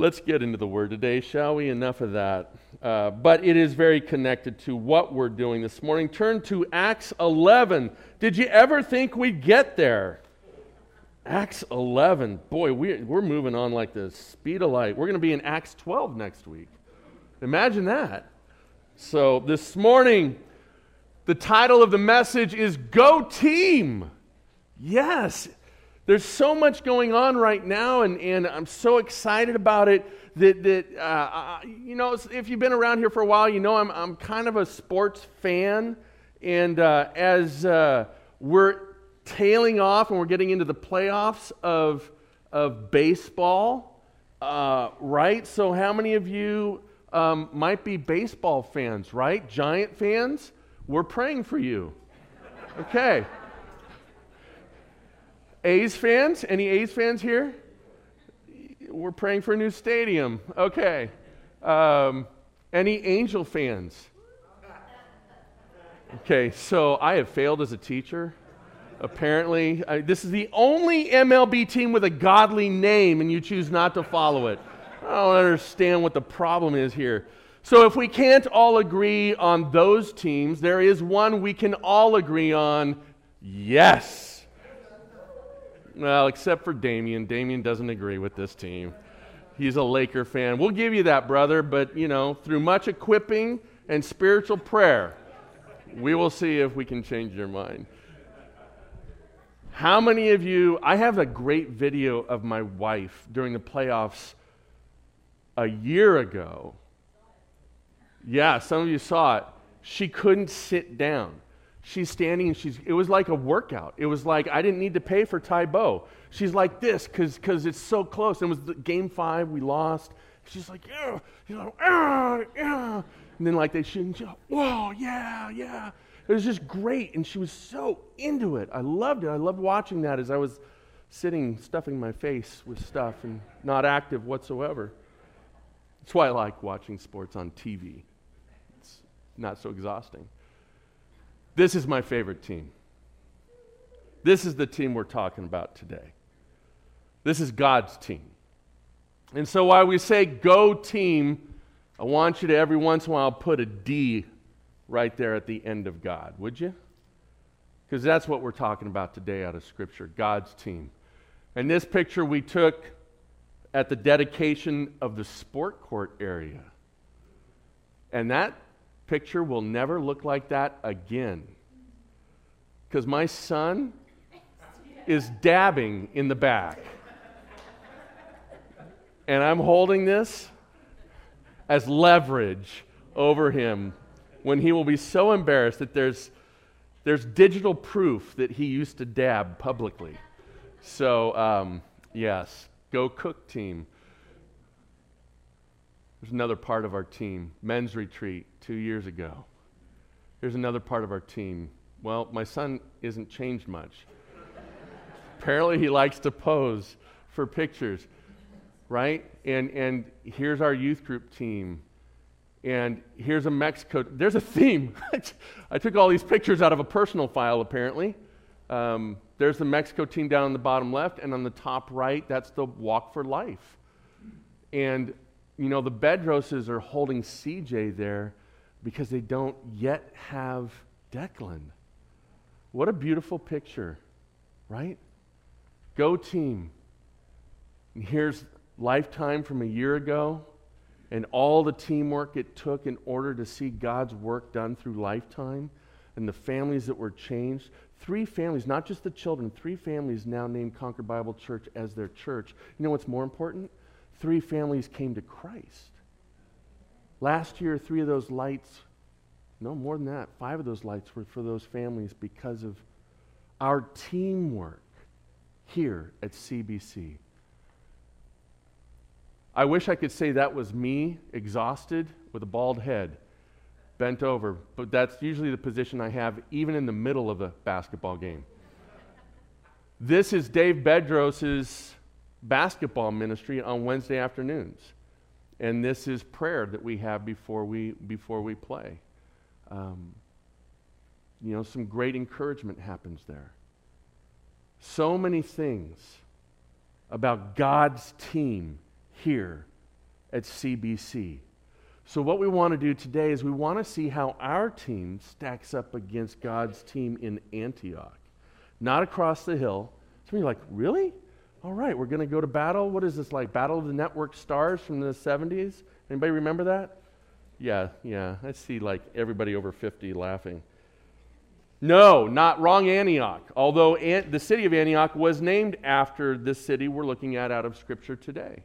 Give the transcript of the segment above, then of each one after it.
Let's get into the word today, shall we? Enough of that. Uh, but it is very connected to what we're doing this morning. Turn to Acts 11. Did you ever think we'd get there? Acts 11. Boy, we, we're moving on like the speed of light. We're going to be in Acts 12 next week. Imagine that. So this morning, the title of the message is Go Team. Yes, there's so much going on right now, and, and I'm so excited about it that, that uh, you know, if you've been around here for a while, you know I'm, I'm kind of a sports fan. And uh, as uh, we're tailing off and we're getting into the playoffs of, of baseball, uh, right? So, how many of you um, might be baseball fans, right? Giant fans? We're praying for you. Okay. A's fans? Any A's fans here? We're praying for a new stadium. Okay. Um, any Angel fans? Okay, so I have failed as a teacher. Apparently, I, this is the only MLB team with a godly name, and you choose not to follow it. I don't understand what the problem is here. So, if we can't all agree on those teams, there is one we can all agree on yes. Well, except for Damien. Damien doesn't agree with this team. He's a Laker fan. We'll give you that, brother, but you know, through much equipping and spiritual prayer, we will see if we can change your mind. How many of you, I have a great video of my wife during the playoffs a year ago. Yeah, some of you saw it. She couldn't sit down she's standing and she's it was like a workout. It was like i didn't need to pay for Tae Bo. She's like this because it's so close. And it was game five we lost. She's like yeah. You know ah, yeah. And then like they she's like, whoa yeah yeah. It was just great and she was so into it. I loved it. I loved watching that as i was sitting stuffing my face with stuff and not active whatsoever. That's why i like watching sports on tv it's not so exhausting this is my favorite team. This is the team we're talking about today. This is God's team. And so while we say go team, I want you to every once in a while put a D right there at the end of God, would you? Because that's what we're talking about today out of Scripture God's team. And this picture we took at the dedication of the sport court area. And that picture will never look like that again. Because my son is dabbing in the back. And I'm holding this as leverage over him when he will be so embarrassed that there's, there's digital proof that he used to dab publicly. So, um, yes, go cook team. There's another part of our team, men's retreat two years ago. Here's another part of our team. Well, my son isn't changed much. Apparently, he likes to pose for pictures, right? And, and here's our youth group team. And here's a Mexico. There's a theme. I took all these pictures out of a personal file, apparently. Um, there's the Mexico team down on the bottom left, and on the top right, that's the Walk for Life. And you know, the Bedroses are holding CJ there because they don't yet have Declan. What a beautiful picture, right? Go team. And here's lifetime from a year ago and all the teamwork it took in order to see God's work done through lifetime and the families that were changed. Three families, not just the children, three families now named Concord Bible Church as their church. You know what's more important? Three families came to Christ. Last year, three of those lights, no more than that, five of those lights were for those families because of our teamwork here at CBC. I wish I could say that was me, exhausted, with a bald head, bent over, but that's usually the position I have even in the middle of a basketball game. This is Dave Bedros's basketball ministry on Wednesday afternoons. And this is prayer that we have before we, before we play. Um, you know, some great encouragement happens there. So many things about God's team here at CBC. So, what we want to do today is we want to see how our team stacks up against God's team in Antioch, not across the hill. Some of you like, really? All right, we're going to go to battle. What is this like? Battle of the Network Stars from the 70s? Anybody remember that? Yeah, yeah. I see like everybody over 50 laughing. No, not wrong Antioch. Although the city of Antioch was named after this city we're looking at out of Scripture today.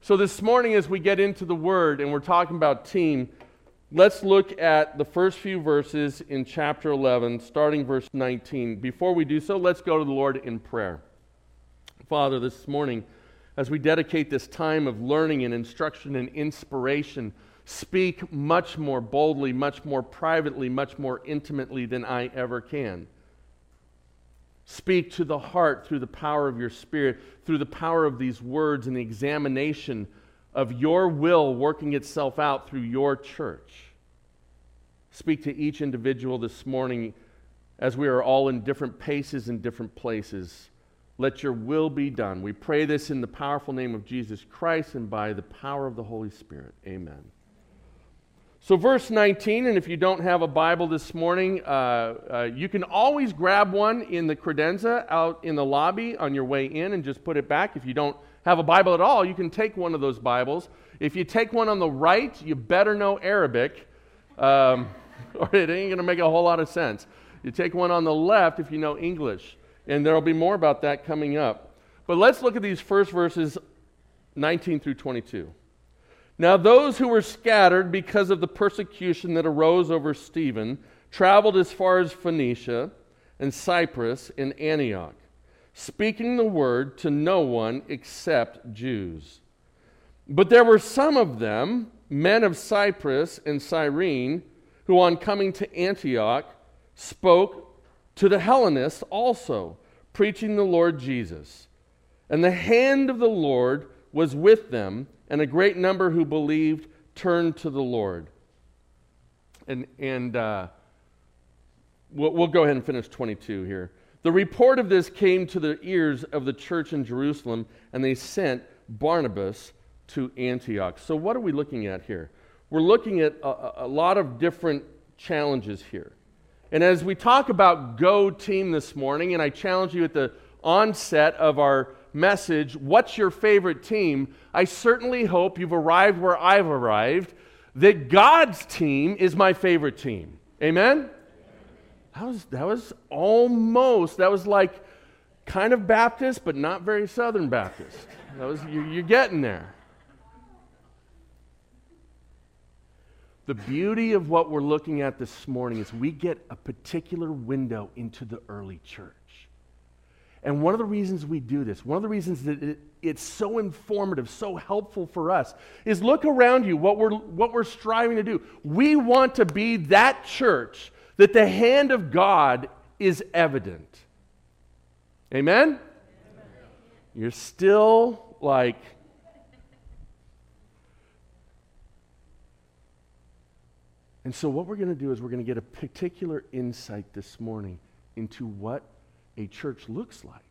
So this morning, as we get into the Word and we're talking about team, let's look at the first few verses in chapter 11, starting verse 19. Before we do so, let's go to the Lord in prayer. Father, this morning, as we dedicate this time of learning and instruction and inspiration, speak much more boldly, much more privately, much more intimately than I ever can. Speak to the heart through the power of your Spirit, through the power of these words and the examination of your will working itself out through your church. Speak to each individual this morning as we are all in different paces and different places. Let your will be done. We pray this in the powerful name of Jesus Christ and by the power of the Holy Spirit. Amen. So, verse 19, and if you don't have a Bible this morning, uh, uh, you can always grab one in the credenza out in the lobby on your way in and just put it back. If you don't have a Bible at all, you can take one of those Bibles. If you take one on the right, you better know Arabic, um, or it ain't going to make a whole lot of sense. You take one on the left if you know English, and there will be more about that coming up. But let's look at these first verses 19 through 22. Now, those who were scattered because of the persecution that arose over Stephen traveled as far as Phoenicia and Cyprus and Antioch, speaking the word to no one except Jews. But there were some of them, men of Cyprus and Cyrene, who on coming to Antioch spoke to the Hellenists also, preaching the Lord Jesus. And the hand of the Lord was with them and a great number who believed turned to the Lord. And, and uh, we'll, we'll go ahead and finish 22 here. The report of this came to the ears of the church in Jerusalem, and they sent Barnabas to Antioch. So, what are we looking at here? We're looking at a, a lot of different challenges here. And as we talk about Go Team this morning, and I challenge you at the onset of our message, What's Your Favorite Team? I certainly hope you've arrived where I've arrived, that God's team is my favorite team. Amen? That was, that was almost, that was like kind of Baptist, but not very Southern Baptist. That was, you, you're getting there. The beauty of what we're looking at this morning is we get a particular window into the early church. And one of the reasons we do this, one of the reasons that it, it's so informative, so helpful for us, is look around you, what we're, what we're striving to do. We want to be that church that the hand of God is evident. Amen? Amen. You're still like, And so, what we're going to do is we're going to get a particular insight this morning into what a church looks like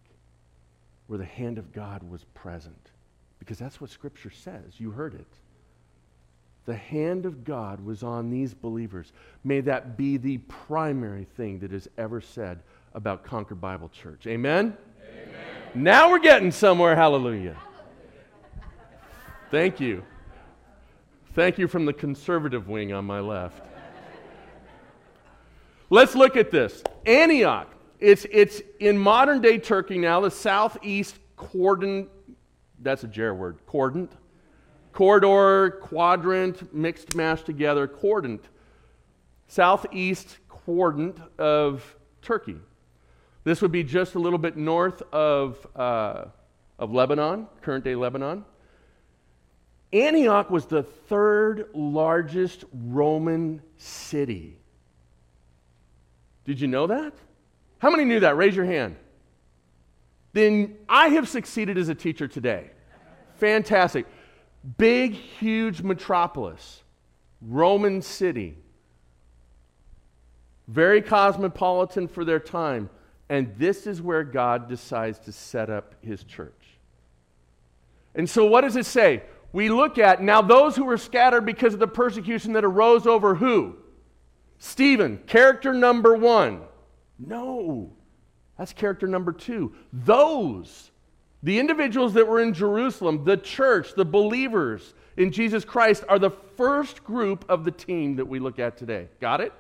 where the hand of God was present. Because that's what Scripture says. You heard it. The hand of God was on these believers. May that be the primary thing that is ever said about Concord Bible Church. Amen? Amen. Now we're getting somewhere. Hallelujah. Thank you. Thank you from the conservative wing on my left. Let's look at this. Antioch. It's, it's in modern day Turkey now, the southeast cordon, that's a Jer word, cordon, corridor, quadrant, mixed mashed together, cordon, southeast quadrant of Turkey. This would be just a little bit north of, uh, of Lebanon, current day Lebanon. Antioch was the third largest Roman city. Did you know that? How many knew that? Raise your hand. Then I have succeeded as a teacher today. Fantastic. Big, huge metropolis, Roman city. Very cosmopolitan for their time. And this is where God decides to set up his church. And so, what does it say? We look at now those who were scattered because of the persecution that arose over who? Stephen, character number one. No, that's character number two. Those, the individuals that were in Jerusalem, the church, the believers in Jesus Christ, are the first group of the team that we look at today. Got it?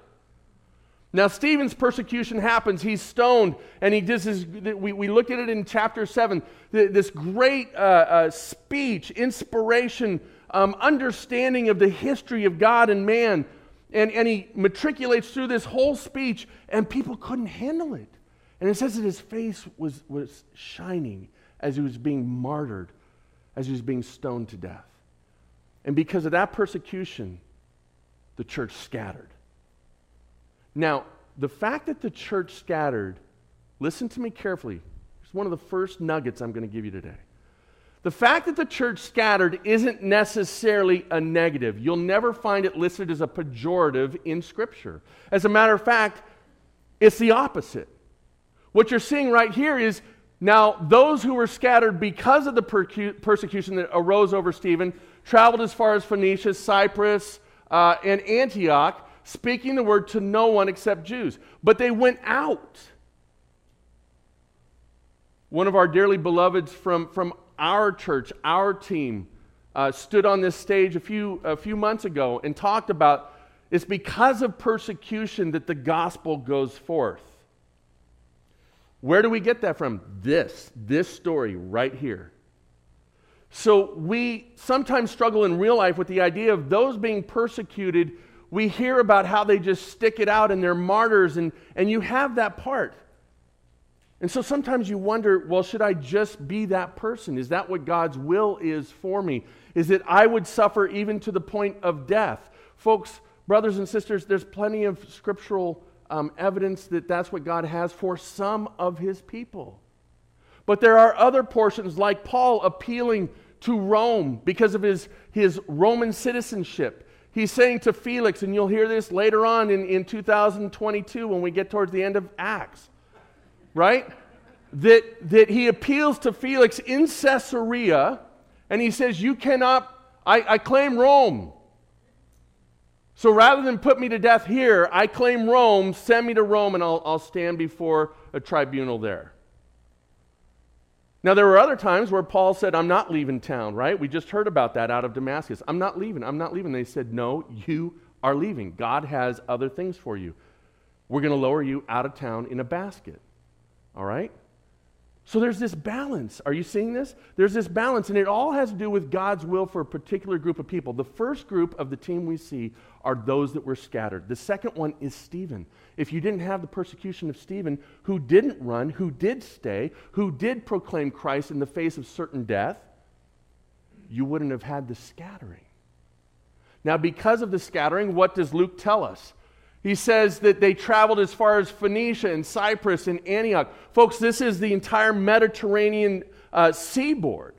Now, Stephen's persecution happens. He's stoned, and he does this. We, we look at it in chapter 7. This great uh, uh, speech, inspiration, um, understanding of the history of God and man. And, and he matriculates through this whole speech, and people couldn't handle it. And it says that his face was, was shining as he was being martyred, as he was being stoned to death. And because of that persecution, the church scattered. Now, the fact that the church scattered, listen to me carefully. It's one of the first nuggets I'm going to give you today. The fact that the church scattered isn't necessarily a negative. You'll never find it listed as a pejorative in Scripture. As a matter of fact, it's the opposite. What you're seeing right here is now those who were scattered because of the persecution that arose over Stephen traveled as far as Phoenicia, Cyprus, uh, and Antioch speaking the word to no one except Jews. But they went out. One of our dearly beloveds from, from our church, our team, uh, stood on this stage a few, a few months ago and talked about it's because of persecution that the gospel goes forth. Where do we get that from? This, this story right here. So we sometimes struggle in real life with the idea of those being persecuted we hear about how they just stick it out and they're martyrs, and, and you have that part. And so sometimes you wonder, well, should I just be that person? Is that what God's will is for me? Is that I would suffer even to the point of death? Folks, brothers and sisters, there's plenty of scriptural um, evidence that that's what God has for some of his people. But there are other portions, like Paul appealing to Rome because of his, his Roman citizenship He's saying to Felix, and you'll hear this later on in, in 2022 when we get towards the end of Acts, right? That, that he appeals to Felix in Caesarea, and he says, You cannot, I, I claim Rome. So rather than put me to death here, I claim Rome, send me to Rome, and I'll, I'll stand before a tribunal there. Now, there were other times where Paul said, I'm not leaving town, right? We just heard about that out of Damascus. I'm not leaving. I'm not leaving. They said, No, you are leaving. God has other things for you. We're going to lower you out of town in a basket. All right? So there's this balance. Are you seeing this? There's this balance, and it all has to do with God's will for a particular group of people. The first group of the team we see are those that were scattered. The second one is Stephen. If you didn't have the persecution of Stephen, who didn't run, who did stay, who did proclaim Christ in the face of certain death, you wouldn't have had the scattering. Now, because of the scattering, what does Luke tell us? He says that they traveled as far as Phoenicia and Cyprus and Antioch. Folks, this is the entire Mediterranean uh, seaboard.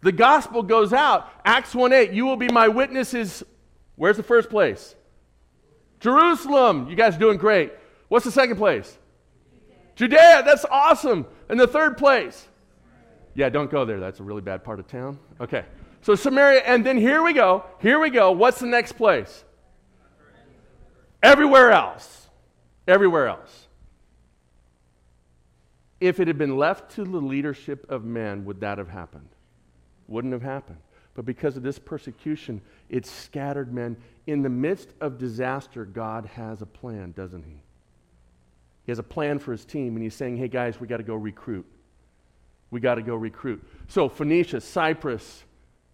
The gospel goes out. Acts 1 8, you will be my witnesses. Where's the first place? Jerusalem. You guys are doing great. What's the second place? Judea. Judea. That's awesome. And the third place? Yeah, don't go there. That's a really bad part of town. Okay. So Samaria, and then here we go. Here we go. What's the next place? Everywhere else. Everywhere else. If it had been left to the leadership of men, would that have happened? Wouldn't have happened. But because of this persecution, it scattered men. In the midst of disaster, God has a plan, doesn't He? He has a plan for His team, and He's saying, hey, guys, we got to go recruit. We got to go recruit. So, Phoenicia, Cyprus,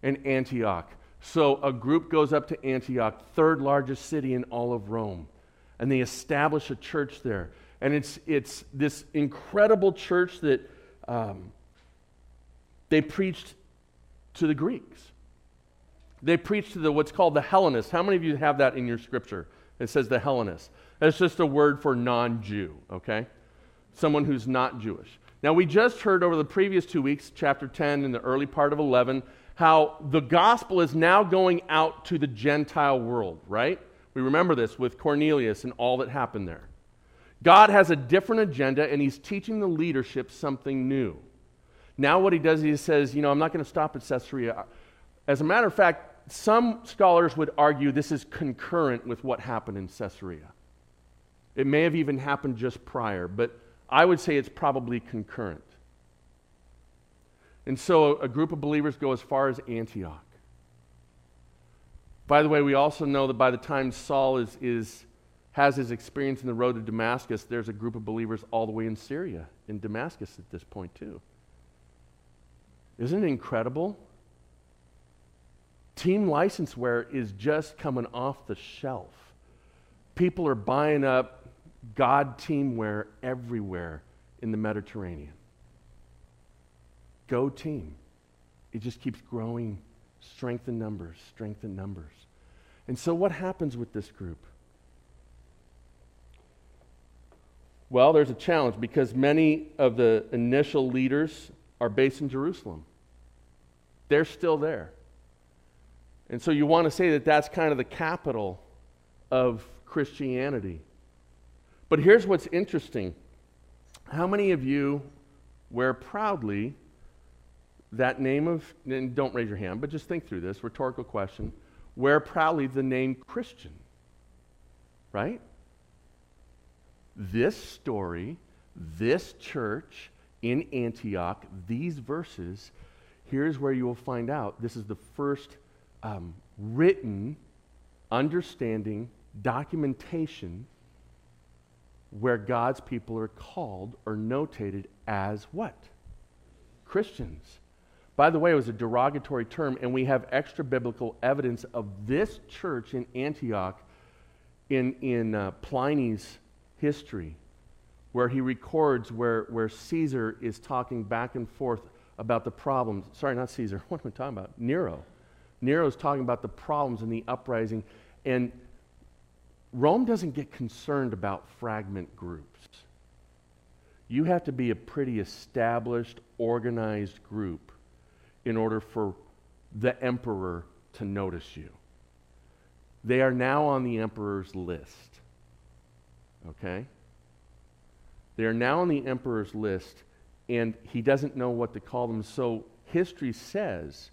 and Antioch. So a group goes up to Antioch, third largest city in all of Rome, and they establish a church there. And it's, it's this incredible church that um, they preached to the Greeks. They preached to the what's called the Hellenists. How many of you have that in your scripture? It says the Hellenists. That's just a word for non-Jew, okay? Someone who's not Jewish. Now we just heard over the previous two weeks, chapter 10 and the early part of 11, how the gospel is now going out to the Gentile world, right? We remember this with Cornelius and all that happened there. God has a different agenda, and he's teaching the leadership something new. Now, what he does, he says, You know, I'm not going to stop at Caesarea. As a matter of fact, some scholars would argue this is concurrent with what happened in Caesarea. It may have even happened just prior, but I would say it's probably concurrent. And so a group of believers go as far as Antioch. By the way, we also know that by the time Saul is, is, has his experience in the road to Damascus, there's a group of believers all the way in Syria, in Damascus at this point, too. Isn't it incredible? Team licenseware is just coming off the shelf. People are buying up God teamwear everywhere in the Mediterranean. Go team. It just keeps growing. Strength in numbers, strength in numbers. And so, what happens with this group? Well, there's a challenge because many of the initial leaders are based in Jerusalem. They're still there. And so you want to say that that's kind of the capital of Christianity. But here's what's interesting. How many of you wear proudly that name of, and don't raise your hand, but just think through this rhetorical question, wear proudly the name Christian? Right? This story, this church in Antioch, these verses here's where you will find out this is the first um, written understanding, documentation where God's people are called or notated as what? Christians. By the way, it was a derogatory term, and we have extra biblical evidence of this church in Antioch in, in uh, Pliny's history, where he records where, where Caesar is talking back and forth about the problems. Sorry, not Caesar. What am I talking about? Nero. Nero's talking about the problems and the uprising. And Rome doesn't get concerned about fragment groups. You have to be a pretty established, organized group in order for the emperor to notice you. They are now on the emperor's list. Okay? They are now on the emperor's list and he doesn't know what to call them. So history says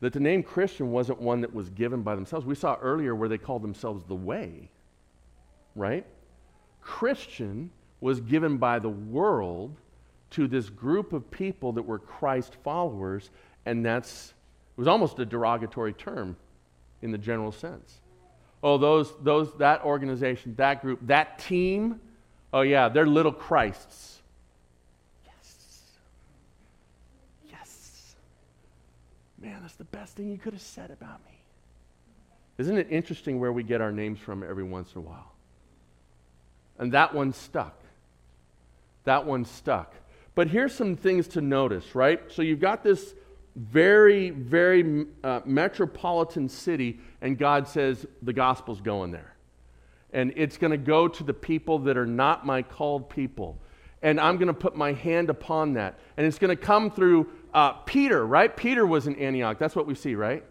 that the name Christian wasn't one that was given by themselves. We saw earlier where they called themselves the Way, right? Christian was given by the world to this group of people that were Christ followers, and that's it was almost a derogatory term in the general sense. Oh, those, those, that organization, that group, that team, oh yeah, they're little Christs. Man, that's the best thing you could have said about me. Isn't it interesting where we get our names from every once in a while? And that one stuck. That one stuck. But here's some things to notice, right? So you've got this very, very uh, metropolitan city, and God says the gospel's going there. And it's going to go to the people that are not my called people. And I'm going to put my hand upon that. And it's going to come through uh, Peter, right? Peter was in Antioch. That's what we see, right?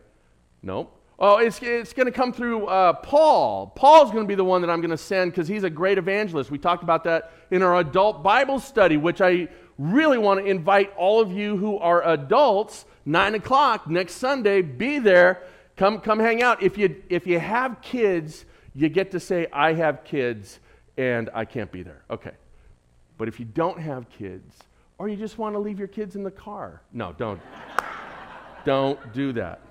Nope. Oh, it's, it's going to come through uh, Paul. Paul's going to be the one that I'm going to send because he's a great evangelist. We talked about that in our adult Bible study, which I really want to invite all of you who are adults, 9 o'clock next Sunday, be there. Come, come hang out. If you, if you have kids, you get to say, I have kids and I can't be there. Okay. But if you don't have kids, or you just want to leave your kids in the car. No, don't. don't do that.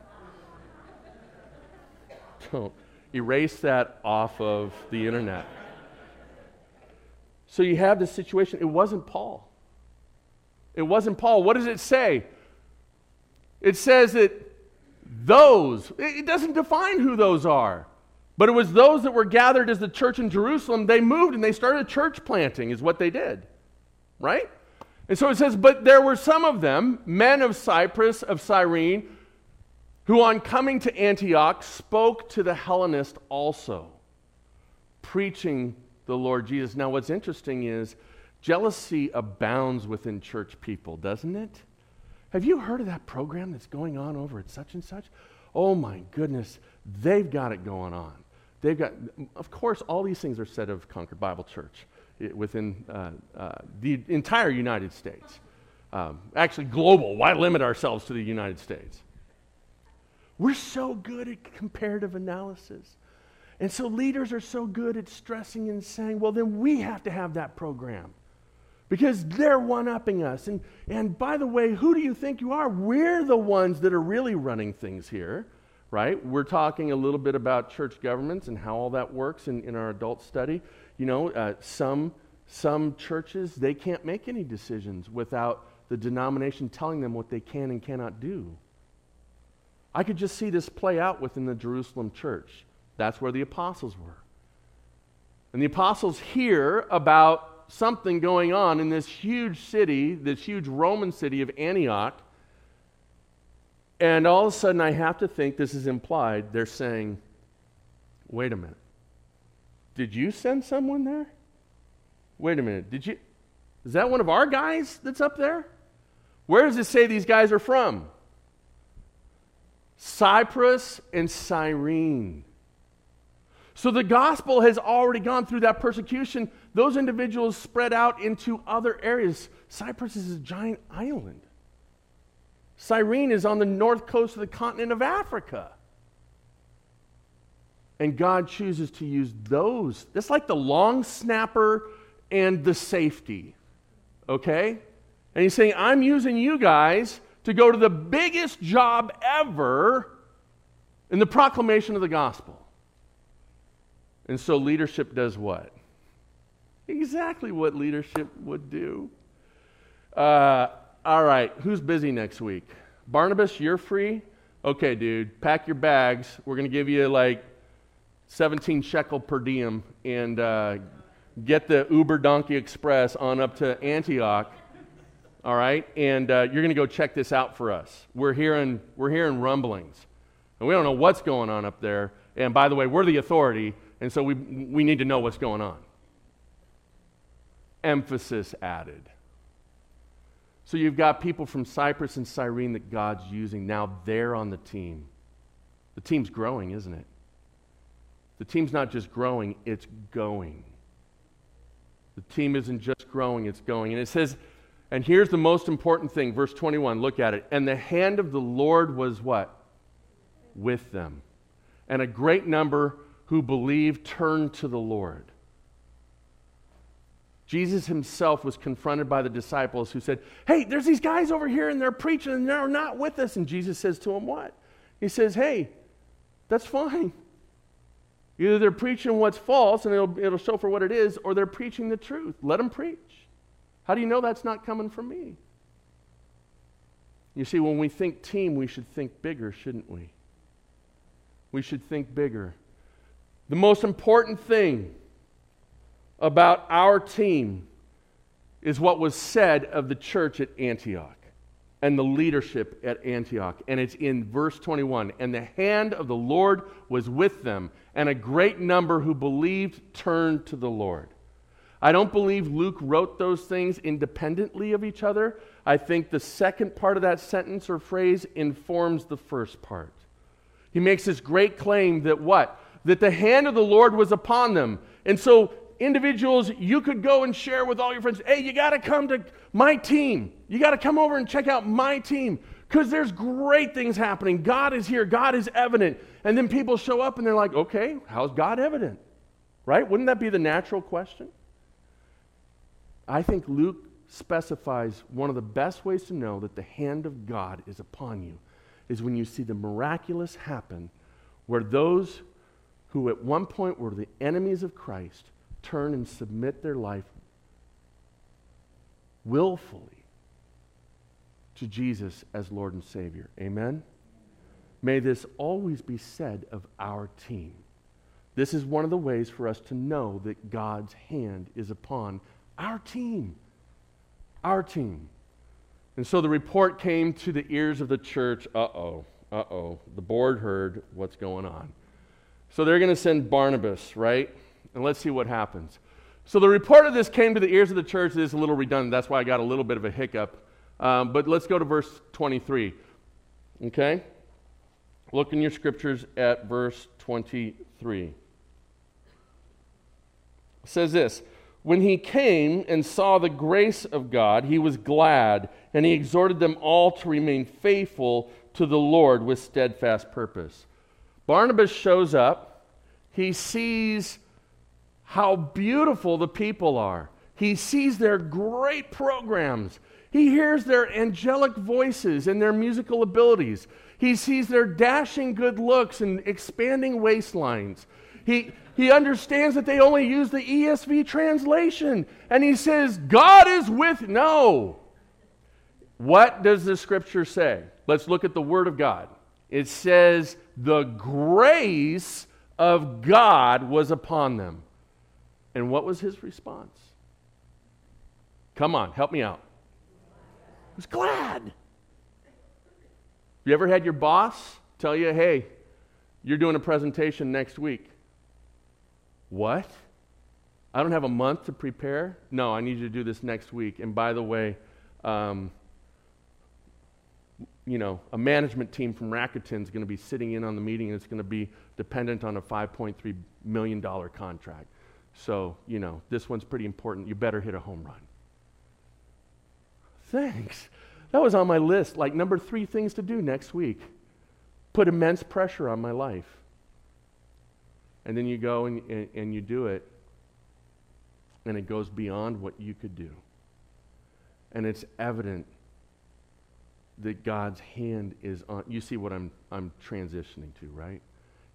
Don't. Erase that off of the internet. So you have this situation. It wasn't Paul. It wasn't Paul. What does it say? It says that those, it doesn't define who those are. But it was those that were gathered as the church in Jerusalem. They moved and they started church planting, is what they did. Right? And so it says, But there were some of them, men of Cyprus, of Cyrene, who on coming to Antioch spoke to the Hellenist also, preaching the Lord Jesus. Now, what's interesting is jealousy abounds within church people, doesn't it? Have you heard of that program that's going on over at such and such? Oh my goodness, they've got it going on. They've got, of course, all these things are said of Concord Bible Church within uh, uh, the entire United States. Um, actually, global. Why limit ourselves to the United States? We're so good at comparative analysis. And so leaders are so good at stressing and saying, well, then we have to have that program because they're one upping us. And, and by the way, who do you think you are? We're the ones that are really running things here, right? We're talking a little bit about church governments and how all that works in, in our adult study. You know, uh, some, some churches, they can't make any decisions without the denomination telling them what they can and cannot do. I could just see this play out within the Jerusalem church. That's where the apostles were. And the apostles hear about something going on in this huge city, this huge Roman city of Antioch. And all of a sudden, I have to think this is implied. They're saying, wait a minute. Did you send someone there? Wait a minute. Did you? Is that one of our guys that's up there? Where does it say these guys are from? Cyprus and Cyrene. So the gospel has already gone through that persecution. Those individuals spread out into other areas. Cyprus is a giant island. Cyrene is on the north coast of the continent of Africa. And God chooses to use those. It's like the long snapper and the safety. Okay? And he's saying, I'm using you guys to go to the biggest job ever in the proclamation of the gospel. And so leadership does what? Exactly what leadership would do. Uh, all right, who's busy next week? Barnabas, you're free? Okay, dude, pack your bags. We're going to give you like 17 shekel per diem and uh, get the Uber Donkey Express on up to Antioch. All right, and uh, you're going to go check this out for us. We're hearing, we're hearing rumblings, and we don't know what's going on up there. And by the way, we're the authority, and so we, we need to know what's going on. Emphasis added. So you've got people from Cyprus and Cyrene that God's using. Now they're on the team. The team's growing, isn't it? The team's not just growing, it's going. The team isn't just growing, it's going. And it says, and here's the most important thing, verse 21, look at it. And the hand of the Lord was what? With them. And a great number who believed turned to the Lord. Jesus himself was confronted by the disciples who said, Hey, there's these guys over here and they're preaching and they're not with us. And Jesus says to them, What? He says, Hey, that's fine. Either they're preaching what's false and it'll, it'll show for what it is, or they're preaching the truth. Let them preach. How do you know that's not coming from me? You see, when we think team, we should think bigger, shouldn't we? We should think bigger. The most important thing about our team is what was said of the church at Antioch and the leadership at Antioch. And it's in verse 21. And the hand of the Lord was with them, and a great number who believed turned to the Lord. I don't believe Luke wrote those things independently of each other. I think the second part of that sentence or phrase informs the first part. He makes this great claim that what? that the hand of the Lord was upon them. And so, individuals, you could go and share with all your friends hey, you got to come to my team. You got to come over and check out my team because there's great things happening. God is here, God is evident. And then people show up and they're like, okay, how's God evident? Right? Wouldn't that be the natural question? I think Luke specifies one of the best ways to know that the hand of God is upon you is when you see the miraculous happen where those who at one point were the enemies of Christ turn and submit their life willfully to Jesus as Lord and Savior. Amen? May this always be said of our team. This is one of the ways for us to know that God's hand is upon our team. Our team. And so the report came to the ears of the church uh oh, uh oh. The board heard what's going on. So they're going to send Barnabas, right? And let's see what happens. So the report of this came to the ears of the church. This is a little redundant. That's why I got a little bit of a hiccup. Um, but let's go to verse 23. Okay? Look in your scriptures at verse 23. It says this When he came and saw the grace of God, he was glad, and he exhorted them all to remain faithful to the Lord with steadfast purpose. Barnabas shows up. He sees how beautiful the people are. He sees their great programs. He hears their angelic voices and their musical abilities. He sees their dashing good looks and expanding waistlines. He, he understands that they only use the ESV translation. And he says, God is with. No. What does the scripture say? Let's look at the Word of God. It says, the grace of God was upon them. And what was his response? Come on, help me out. He was glad. You ever had your boss tell you, hey, you're doing a presentation next week? What? I don't have a month to prepare? No, I need you to do this next week. And by the way, um, you know, a management team from Rakuten is going to be sitting in on the meeting and it's going to be dependent on a $5.3 million contract. So, you know, this one's pretty important. You better hit a home run. Thanks. That was on my list, like number three things to do next week. Put immense pressure on my life. And then you go and, and, and you do it, and it goes beyond what you could do. And it's evident that God's hand is on you see what I'm I'm transitioning to, right?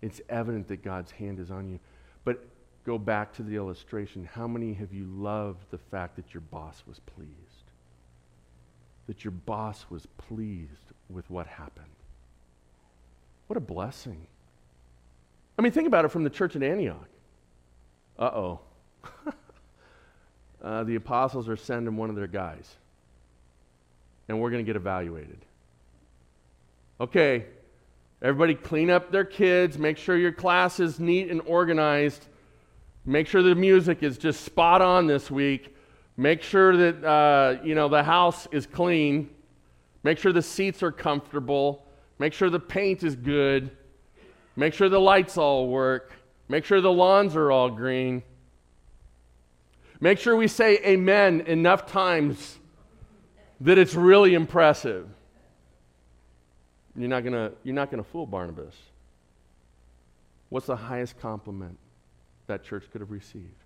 It's evident that God's hand is on you. But go back to the illustration. How many have you loved the fact that your boss was pleased? That your boss was pleased with what happened? What a blessing. I mean, think about it from the church in Antioch. Uh oh. uh, the apostles are sending one of their guys and we're going to get evaluated. Okay, everybody clean up their kids, make sure your class is neat and organized, make sure the music is just spot on this week, make sure that uh, you know the house is clean, make sure the seats are comfortable, make sure the paint is good, make sure the lights all work, make sure the lawns are all green. Make sure we say amen enough times that it's really impressive. You're not gonna, you're not gonna fool Barnabas. What's the highest compliment that church could have received?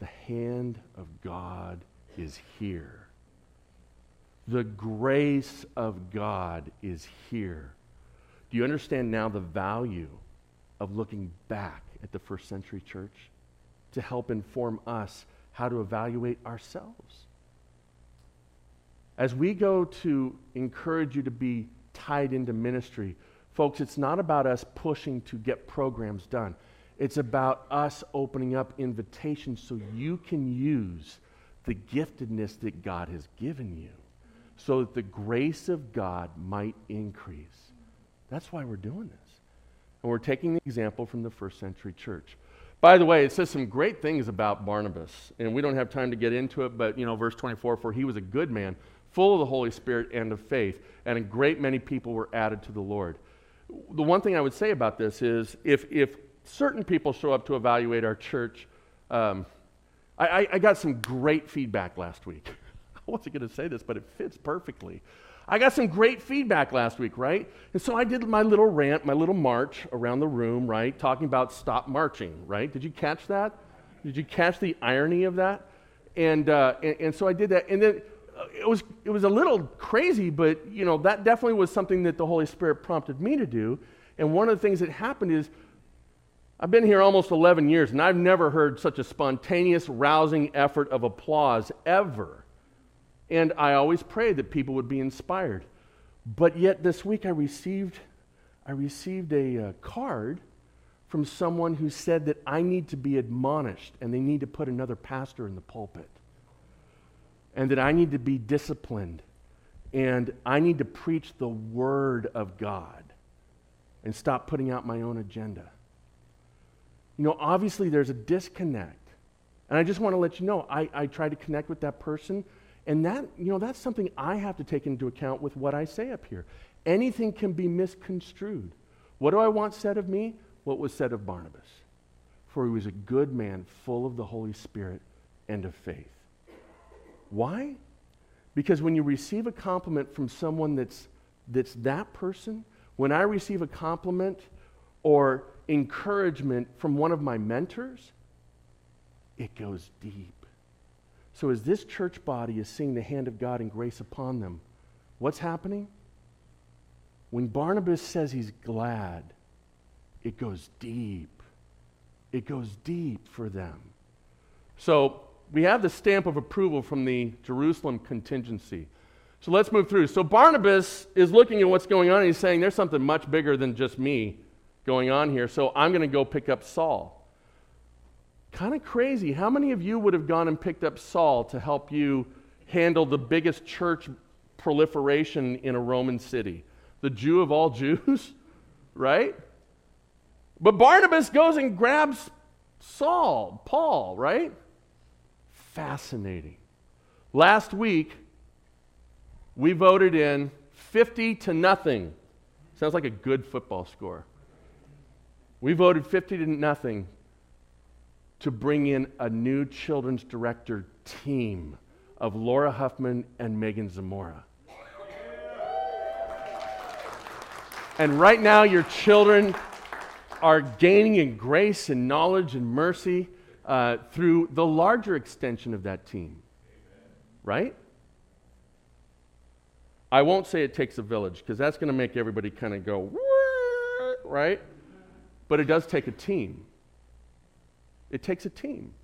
The hand of God is here. The grace of God is here. Do you understand now the value of looking back at the first century church to help inform us how to evaluate ourselves? As we go to encourage you to be tied into ministry, folks, it's not about us pushing to get programs done. It's about us opening up invitations so you can use the giftedness that God has given you so that the grace of God might increase. That's why we're doing this. And we're taking the example from the first century church. By the way, it says some great things about Barnabas, and we don't have time to get into it, but you know, verse 24, for he was a good man, full of the Holy Spirit and of faith, and a great many people were added to the Lord. The one thing I would say about this is if, if certain people show up to evaluate our church, um, I, I, got some great feedback last week. I wasn't going to say this, but it fits perfectly. I got some great feedback last week, right? And so I did my little rant, my little march around the room, right? Talking about stop marching, right? Did you catch that? Did you catch the irony of that? And, uh, and, and so I did that. And then it was, it was a little crazy, but you know, that definitely was something that the Holy Spirit prompted me to do. And one of the things that happened is I've been here almost 11 years, and I've never heard such a spontaneous, rousing effort of applause ever. And I always prayed that people would be inspired. But yet this week I received, I received a uh, card from someone who said that I need to be admonished and they need to put another pastor in the pulpit and that I need to be disciplined and I need to preach the Word of God and stop putting out my own agenda. You know, obviously there's a disconnect. And I just want to let you know, I, I try to connect with that person, and that, you know, that's something I have to take into account with what I say up here. Anything can be misconstrued. What do I want said of me? What was said of Barnabas. For he was a good man, full of the Holy Spirit and of faith. Why? Because when you receive a compliment from someone that's, that's that person, when I receive a compliment or encouragement from one of my mentors, it goes deep. So, as this church body is seeing the hand of God and grace upon them, what's happening? When Barnabas says he's glad, it goes deep. It goes deep for them. So, we have the stamp of approval from the Jerusalem contingency. So let's move through. So Barnabas is looking at what's going on and he's saying, There's something much bigger than just me going on here, so I'm going to go pick up Saul. Kind of crazy. How many of you would have gone and picked up Saul to help you handle the biggest church proliferation in a Roman city? The Jew of all Jews, right? But Barnabas goes and grabs Saul, Paul, right? Fascinating. Last week, we voted in 50 to nothing. Sounds like a good football score. We voted 50 to nothing to bring in a new children's director team of Laura Huffman and Megan Zamora. And right now, your children are gaining in grace and knowledge and mercy uh, through the larger extension of that team. Right? I won't say it takes a village because that's going to make everybody kind of go, right? But it does take a team. It takes a team.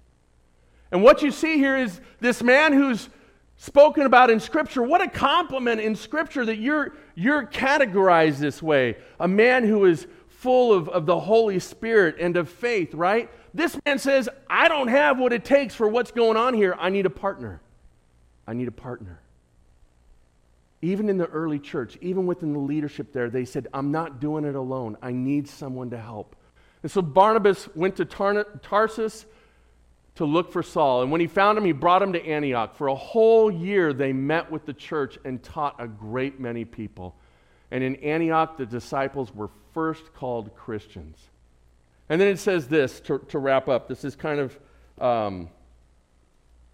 And what you see here is this man who's spoken about in Scripture. What a compliment in Scripture that you're, you're categorized this way. A man who is full of, of the Holy Spirit and of faith, right? This man says, I don't have what it takes for what's going on here. I need a partner. I need a partner. Even in the early church, even within the leadership there, they said, I'm not doing it alone. I need someone to help. And so Barnabas went to Tarsus to look for Saul. And when he found him, he brought him to Antioch. For a whole year, they met with the church and taught a great many people. And in Antioch, the disciples were first called Christians. And then it says this to, to wrap up. This is kind of, um,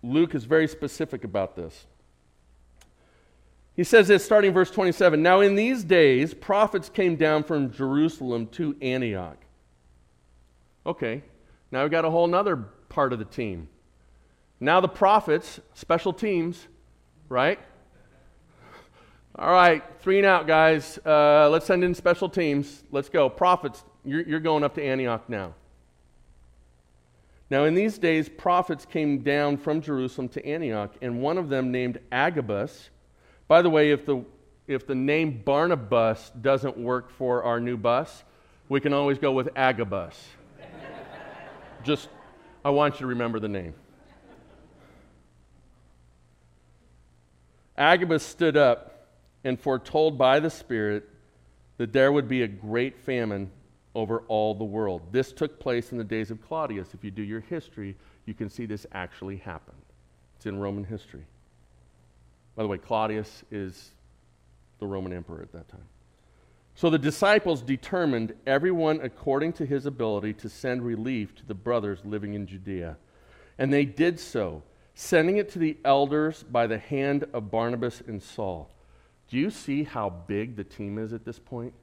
Luke is very specific about this. He says this starting verse 27 Now in these days, prophets came down from Jerusalem to Antioch. Okay, now we've got a whole other part of the team. Now the prophets, special teams, right? All right, three and out, guys. Uh, let's send in special teams. Let's go. Prophets, you're, you're going up to Antioch now. Now, in these days, prophets came down from Jerusalem to Antioch, and one of them, named Agabus, by the way, if the, if the name Barnabas doesn't work for our new bus, we can always go with Agabus. Just, I want you to remember the name. Agabus stood up and foretold by the Spirit that there would be a great famine over all the world. This took place in the days of Claudius. If you do your history, you can see this actually happened. It's in Roman history. By the way, Claudius is the Roman emperor at that time. So the disciples determined, everyone according to his ability, to send relief to the brothers living in Judea. And they did so, sending it to the elders by the hand of Barnabas and Saul. Do you see how big the team is at this point?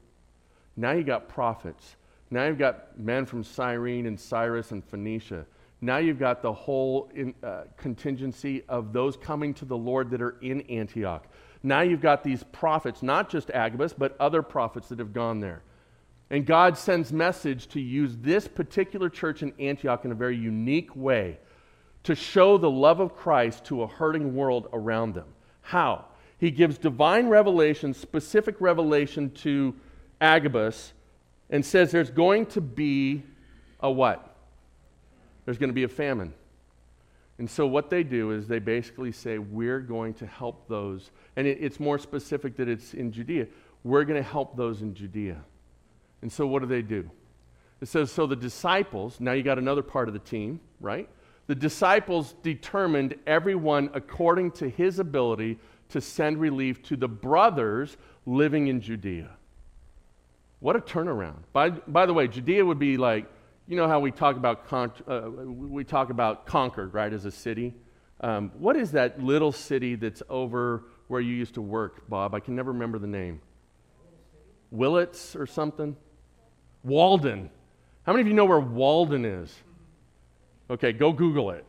Now you got prophets. Now you've got men from Cyrene and Cyprus and Phoenicia. Now you've got the whole in, uh, contingency of those coming to the Lord that are in Antioch. Now you've got these prophets, not just Agabus, but other prophets that have gone there. And God sends message to use this particular church in Antioch in a very unique way to show the love of Christ to a hurting world around them. How? He gives divine revelation, specific revelation to Agabus, and says there's going to be a what? There's going to be a famine. And so, what they do is they basically say, We're going to help those. And it, it's more specific that it's in Judea. We're going to help those in Judea. And so, what do they do? It says, So the disciples, now you got another part of the team, right? The disciples determined everyone according to his ability to send relief to the brothers living in Judea. What a turnaround. By, by the way, Judea would be like you know how we talk about con- uh, we talk about Concord, right, as a city. Um, what is that little city that's over where you used to work, Bob? I can never remember the name. Willits or something? Walden. How many of you know where Walden is? Okay, go Google it.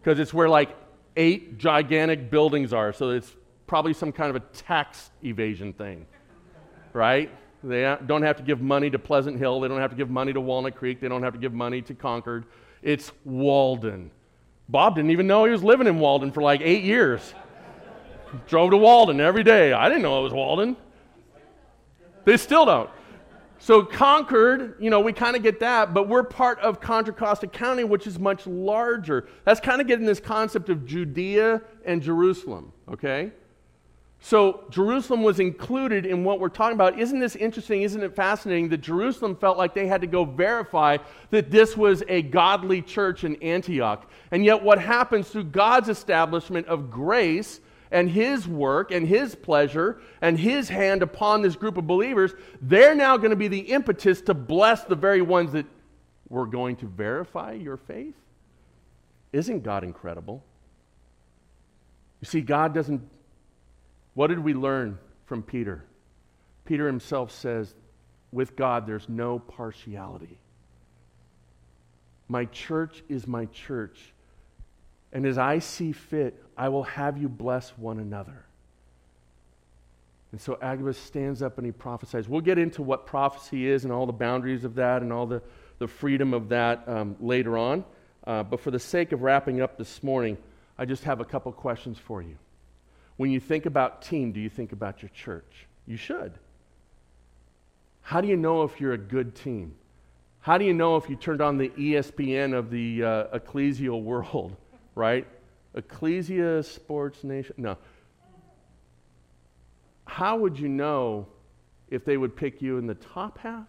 Because it's where like eight gigantic buildings are, so it's probably some kind of a tax evasion thing, right? They don't have to give money to Pleasant Hill. They don't have to give money to Walnut Creek. They don't have to give money to Concord. It's Walden. Bob didn't even know he was living in Walden for like eight years. Drove to Walden every day. I didn't know it was Walden. They still don't. So Concord, you know, we kind of get that, but we're part of Contra Costa County, which is much larger. That's kind of getting this concept of Judea and Jerusalem, okay? So Jerusalem was included in what we're talking about. Isn't this interesting? Isn't it fascinating that Jerusalem felt like they had to go verify that this was a godly church in Antioch? And yet, what happens through God's establishment of grace and his work and his pleasure and his hand upon this group of believers, they're now going to be the impetus to bless the very ones that were going to verify your faith. Isn't God incredible? You see, God doesn't. What did we learn from Peter? Peter himself says, with God, there's no partiality. My church is my church. And as I see fit, I will have you bless one another. And so Agabus stands up and he prophesies. We'll get into what prophecy is and all the boundaries of that and all the, the freedom of that um, later on. Uh, but for the sake of wrapping up this morning, I just have a couple questions for you. When you think about team, do you think about your church? You should. How do you know if you're a good team? How do you know if you turned on the ESPN of the uh, ecclesial world, right? Ecclesia Sports Nation. No. How would you know if they would pick you in the top half?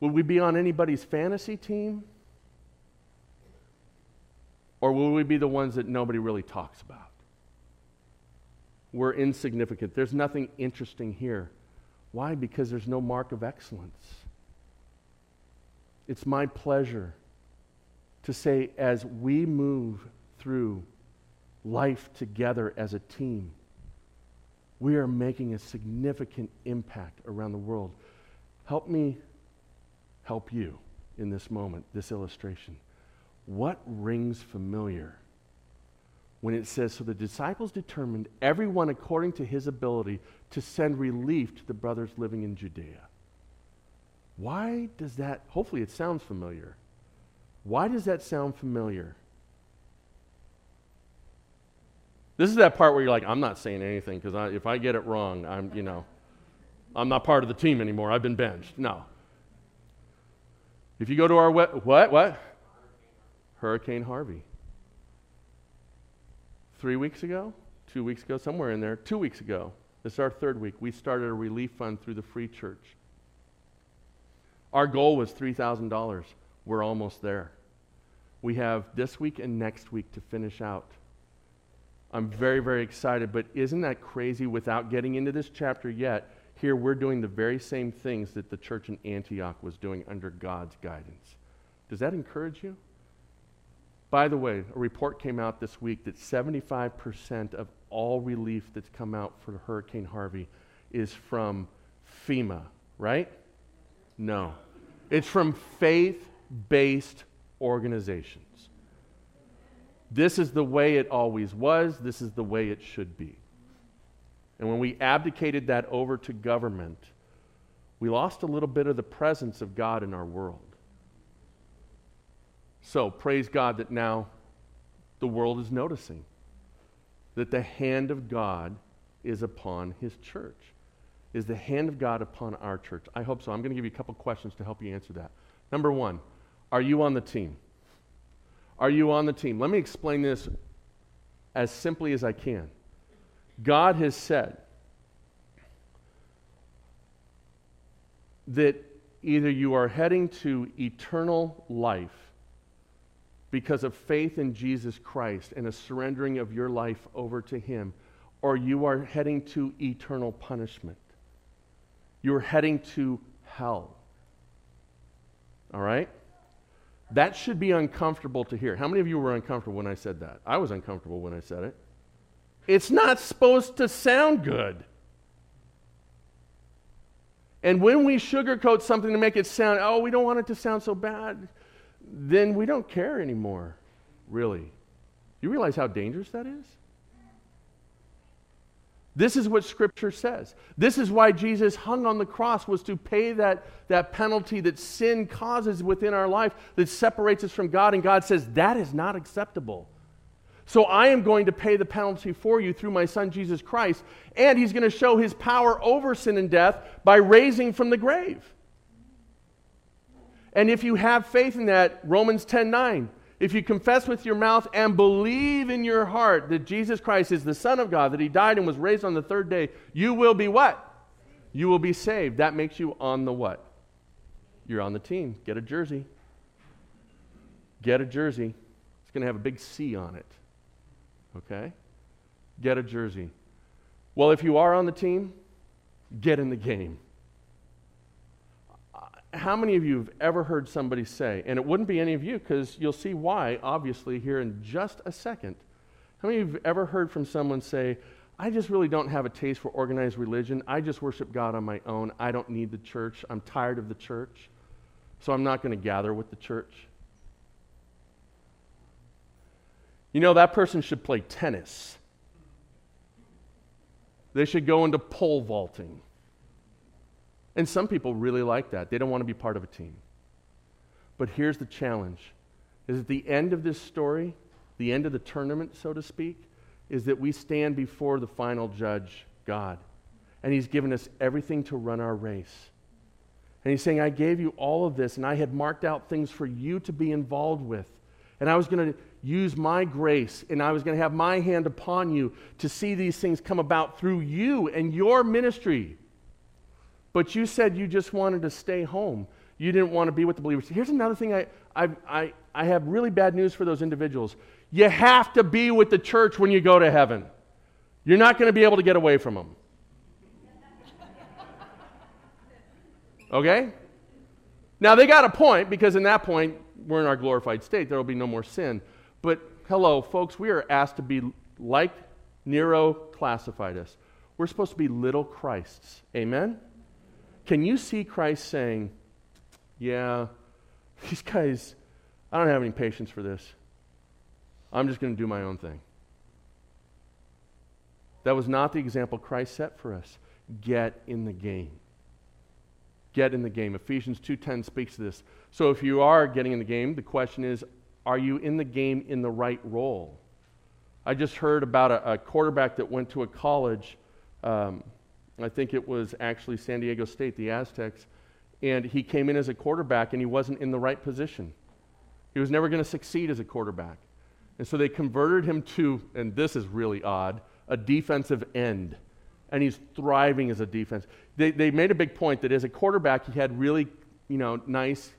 Would we be on anybody's fantasy team? Or will we be the ones that nobody really talks about? We're insignificant. There's nothing interesting here. Why? Because there's no mark of excellence. It's my pleasure to say, as we move through life together as a team, we are making a significant impact around the world. Help me help you in this moment, this illustration. What rings familiar when it says, So the disciples determined, everyone according to his ability, to send relief to the brothers living in Judea? Why does that, hopefully it sounds familiar. Why does that sound familiar? This is that part where you're like, I'm not saying anything because if I get it wrong, I'm, you know, I'm not part of the team anymore. I've been benched. No. If you go to our what? What? What? Hurricane Harvey. Three weeks ago, two weeks ago, somewhere in there, two weeks ago. This is our third week. We started a relief fund through the Free Church. Our goal was $3,000. We're almost there. We have this week and next week to finish out. I'm very, very excited, but isn't that crazy without getting into this chapter yet? Here we're doing the very same things that the church in Antioch was doing under God's guidance. Does that encourage you? By the way, a report came out this week that 75% of all relief that's come out for Hurricane Harvey is from FEMA, right? No. It's from faith based organizations. This is the way it always was, this is the way it should be. And when we abdicated that over to government, we lost a little bit of the presence of God in our world. So, praise God that now the world is noticing that the hand of God is upon his church. Is the hand of God upon our church? I hope so. I'm going to give you a couple questions to help you answer that. Number one, are you on the team? Are you on the team? Let me explain this as simply as I can. God has said that either you are heading to eternal life because of faith in Jesus Christ and a surrendering of your life over to Him, or you are heading to eternal punishment. You're heading to hell. All right? That should be uncomfortable to hear. How many of you were uncomfortable when I said that? I was uncomfortable when I said it. It's not supposed to sound good. And when we sugarcoat something to make it sound, oh, we don't want it to sound so bad, then we don't care anymore, really. You realize how dangerous that is? This is what Scripture says. This is why Jesus hung on the cross, was to pay that, that penalty that sin causes within our life that separates us from God. And God says, that is not acceptable. So I am going to pay the penalty for you through my Son, Jesus Christ. And He's going to show His power over sin and death by raising from the grave. And if you have faith in that, Romans 10 9, if you confess with your mouth and believe in your heart that Jesus Christ is the Son of God, that He died and was raised on the third day, you will be what? You will be saved. That makes you on the what? You're on the team. Get a jersey. Get a jersey. It's going to have a big C on it. Okay? Get a jersey. Well, if you are on the team, get in the game how many of you have ever heard somebody say, and it wouldn't be any of you because you'll see why, obviously, here in just a second. How many of you have ever heard from someone say, I just really don't have a taste for organized religion. I just worship God on my own. I don't need the church. I'm tired of the church. So I'm not going to gather with the church. You know, that person should play tennis. They should go into pole vaulting. And some people really like that. They don't want to be part of a team. But here's the challenge is at the end of this story, the end of the tournament, so to speak, is that we stand before the final judge, God. And he's given us everything to run our race. And he's saying, I gave you all of this, and I had marked out things for you to be involved with. And I was going to use my grace, and I was going to have my hand upon you to see these things come about through you and your ministry. But you said you just wanted to stay home. You didn't want to be with the believers. Here's another thing I, I, I, I have really bad news for those individuals. You have to be with the church when you go to heaven. You're not going to be able to get away from them. Okay? Now, they got a point because in that point, we're in our glorified state. There will be no more sin. But hello, folks, we are asked to be like Nero classified us. We're supposed to be little Christs. Amen? Can you see Christ saying, Yeah, these guys, I don't have any patience for this. I'm just going to do my own thing. That was not the example Christ set for us. Get in the game. Get in the game. Ephesians 2:10 speaks to this. So if you are getting in the game, the question is, are you in the game in the right role? I just heard about a, a quarterback that went to a college um, I think it was actually San Diego State, the Aztecs. And he came in as a quarterback and he wasn't in the right position. He was never going to succeed as a quarterback. And so they converted him to, and this is really odd, a defensive end. And he's thriving as a defense. They, they made a big point that as a quarterback, he had really, you know, nice,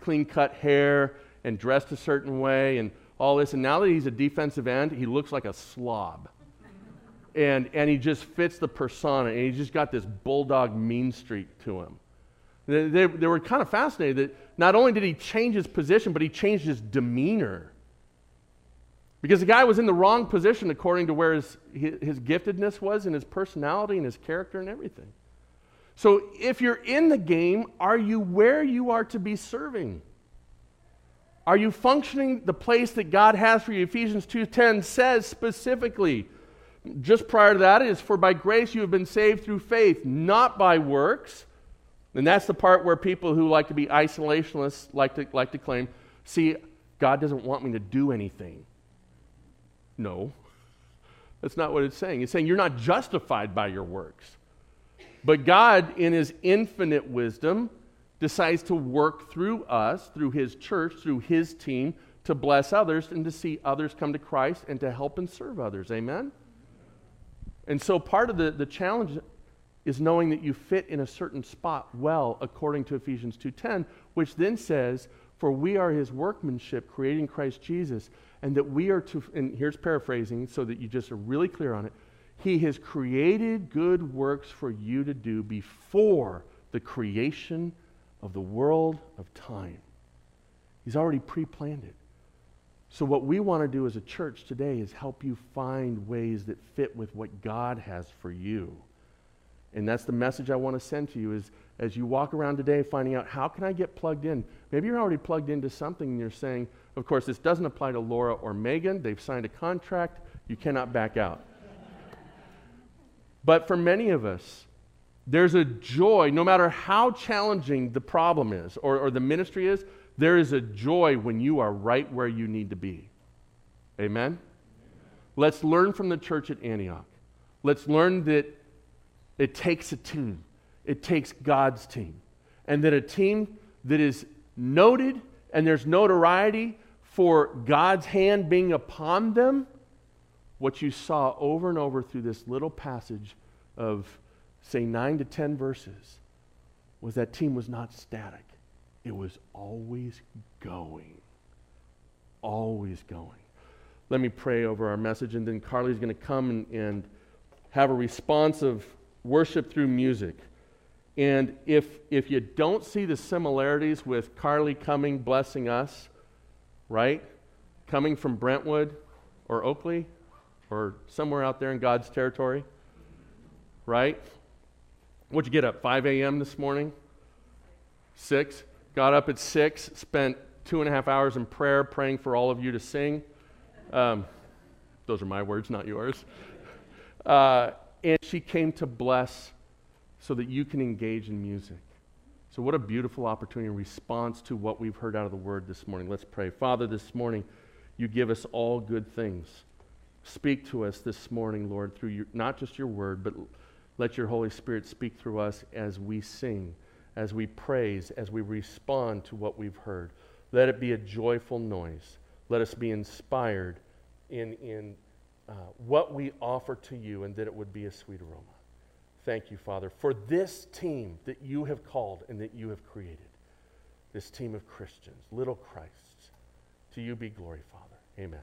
clean cut hair and dressed a certain way and all this. And now that he's a defensive end, he looks like a slob and, and he just fits the persona, and he's just got this bulldog mean streak to him. They, they, they, were kind of fascinated that not only did he change his position, but he changed his demeanor. Because the guy was in the wrong position according to where his, his giftedness was and his personality and his character and everything. So if you're in the game, are you where you are to be serving? Are you functioning the place that God has for you? Ephesians 2:10 says specifically, just prior to that is, For by grace you have been saved through faith, not by works. And that's the part where people who like to be isolationists like to, like to claim, see, God doesn't want me to do anything. No, that's not what it's saying. It's saying you're not justified by your works. But God, in His infinite wisdom, decides to work through us, through His church, through His team, to bless others and to see others come to Christ and to help and serve others. Amen? And so part of the, the challenge is knowing that you fit in a certain spot well according to Ephesians 2:10, which then says, "For we are his workmanship creating Christ Jesus, and that we are to and here's paraphrasing so that you just are really clear on it. He has created good works for you to do before the creation of the world of time. He's already pre-planned it. So, what we want to do as a church today is help you find ways that fit with what God has for you. And that's the message I want to send to you is as you walk around today finding out how can I get plugged in? Maybe you're already plugged into something and you're saying, of course, this doesn't apply to Laura or Megan. They've signed a contract. You cannot back out. but for many of us, there's a joy, no matter how challenging the problem is or, or the ministry is, there is a joy when you are right where you need to be. Amen? Let's learn from the church at Antioch. Let's learn that it takes a team, it takes God's team. And that a team that is noted and there's notoriety for God's hand being upon them, what you saw over and over through this little passage of, say, nine to ten verses, was that team was not static. It was always going. Always going. Let me pray over our message, and then Carly's going to come and, and have a response of worship through music. And if, if you don't see the similarities with Carly coming, blessing us, right? Coming from Brentwood or Oakley or somewhere out there in God's territory, right? What'd you get up? 5 a.m. this morning? 6? Got up at 6, spent two and a half hours in prayer praying for all of you to sing. Um, those are my words, not yours. Uh, and she came to bless so that you can engage in music. So, what a beautiful opportunity in response to what we've heard out of the word this morning. Let's pray. Father, this morning, you give us all good things. Speak to us this morning, Lord, through your, not just your word, but let your Holy Spirit speak through us as we sing, as we praise, as we respond to what we've heard. Let it be a joyful noise. Let us be inspired in, in uh, what we offer to you and that it would be a sweet aroma. Thank you, Father, for this team that you have called and that you have created. This team of Christians, little Christs. To you be glory, Father. Amen.